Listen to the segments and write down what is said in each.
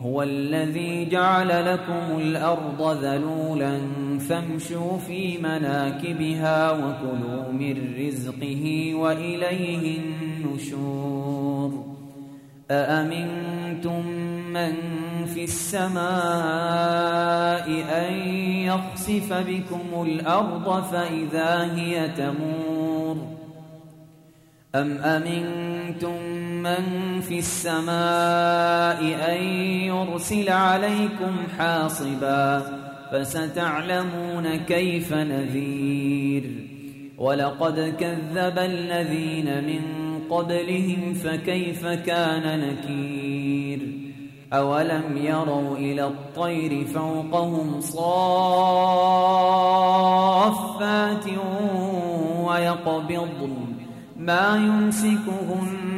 هو الذي جعل لكم الأرض ذلولا فامشوا في مناكبها وكلوا من رزقه وإليه النشور. أأمنتم من في السماء أن يخسف بكم الأرض فإذا هي تمور؟ أم أمنتم من في السماء أن يرسل عليكم حاصبا فستعلمون كيف نذير. ولقد كذب الذين من قبلهم فكيف كان نكير. أولم يروا إلى الطير فوقهم صافات ويقبضن ما يمسكهن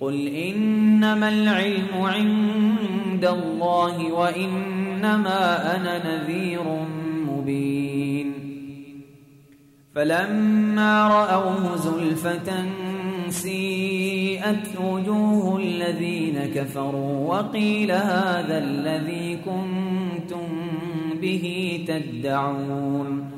قل إنما العلم عند الله وإنما أنا نذير مبين فلما رأوه زلفة سيئت وجوه الذين كفروا وقيل هذا الذي كنتم به تدعون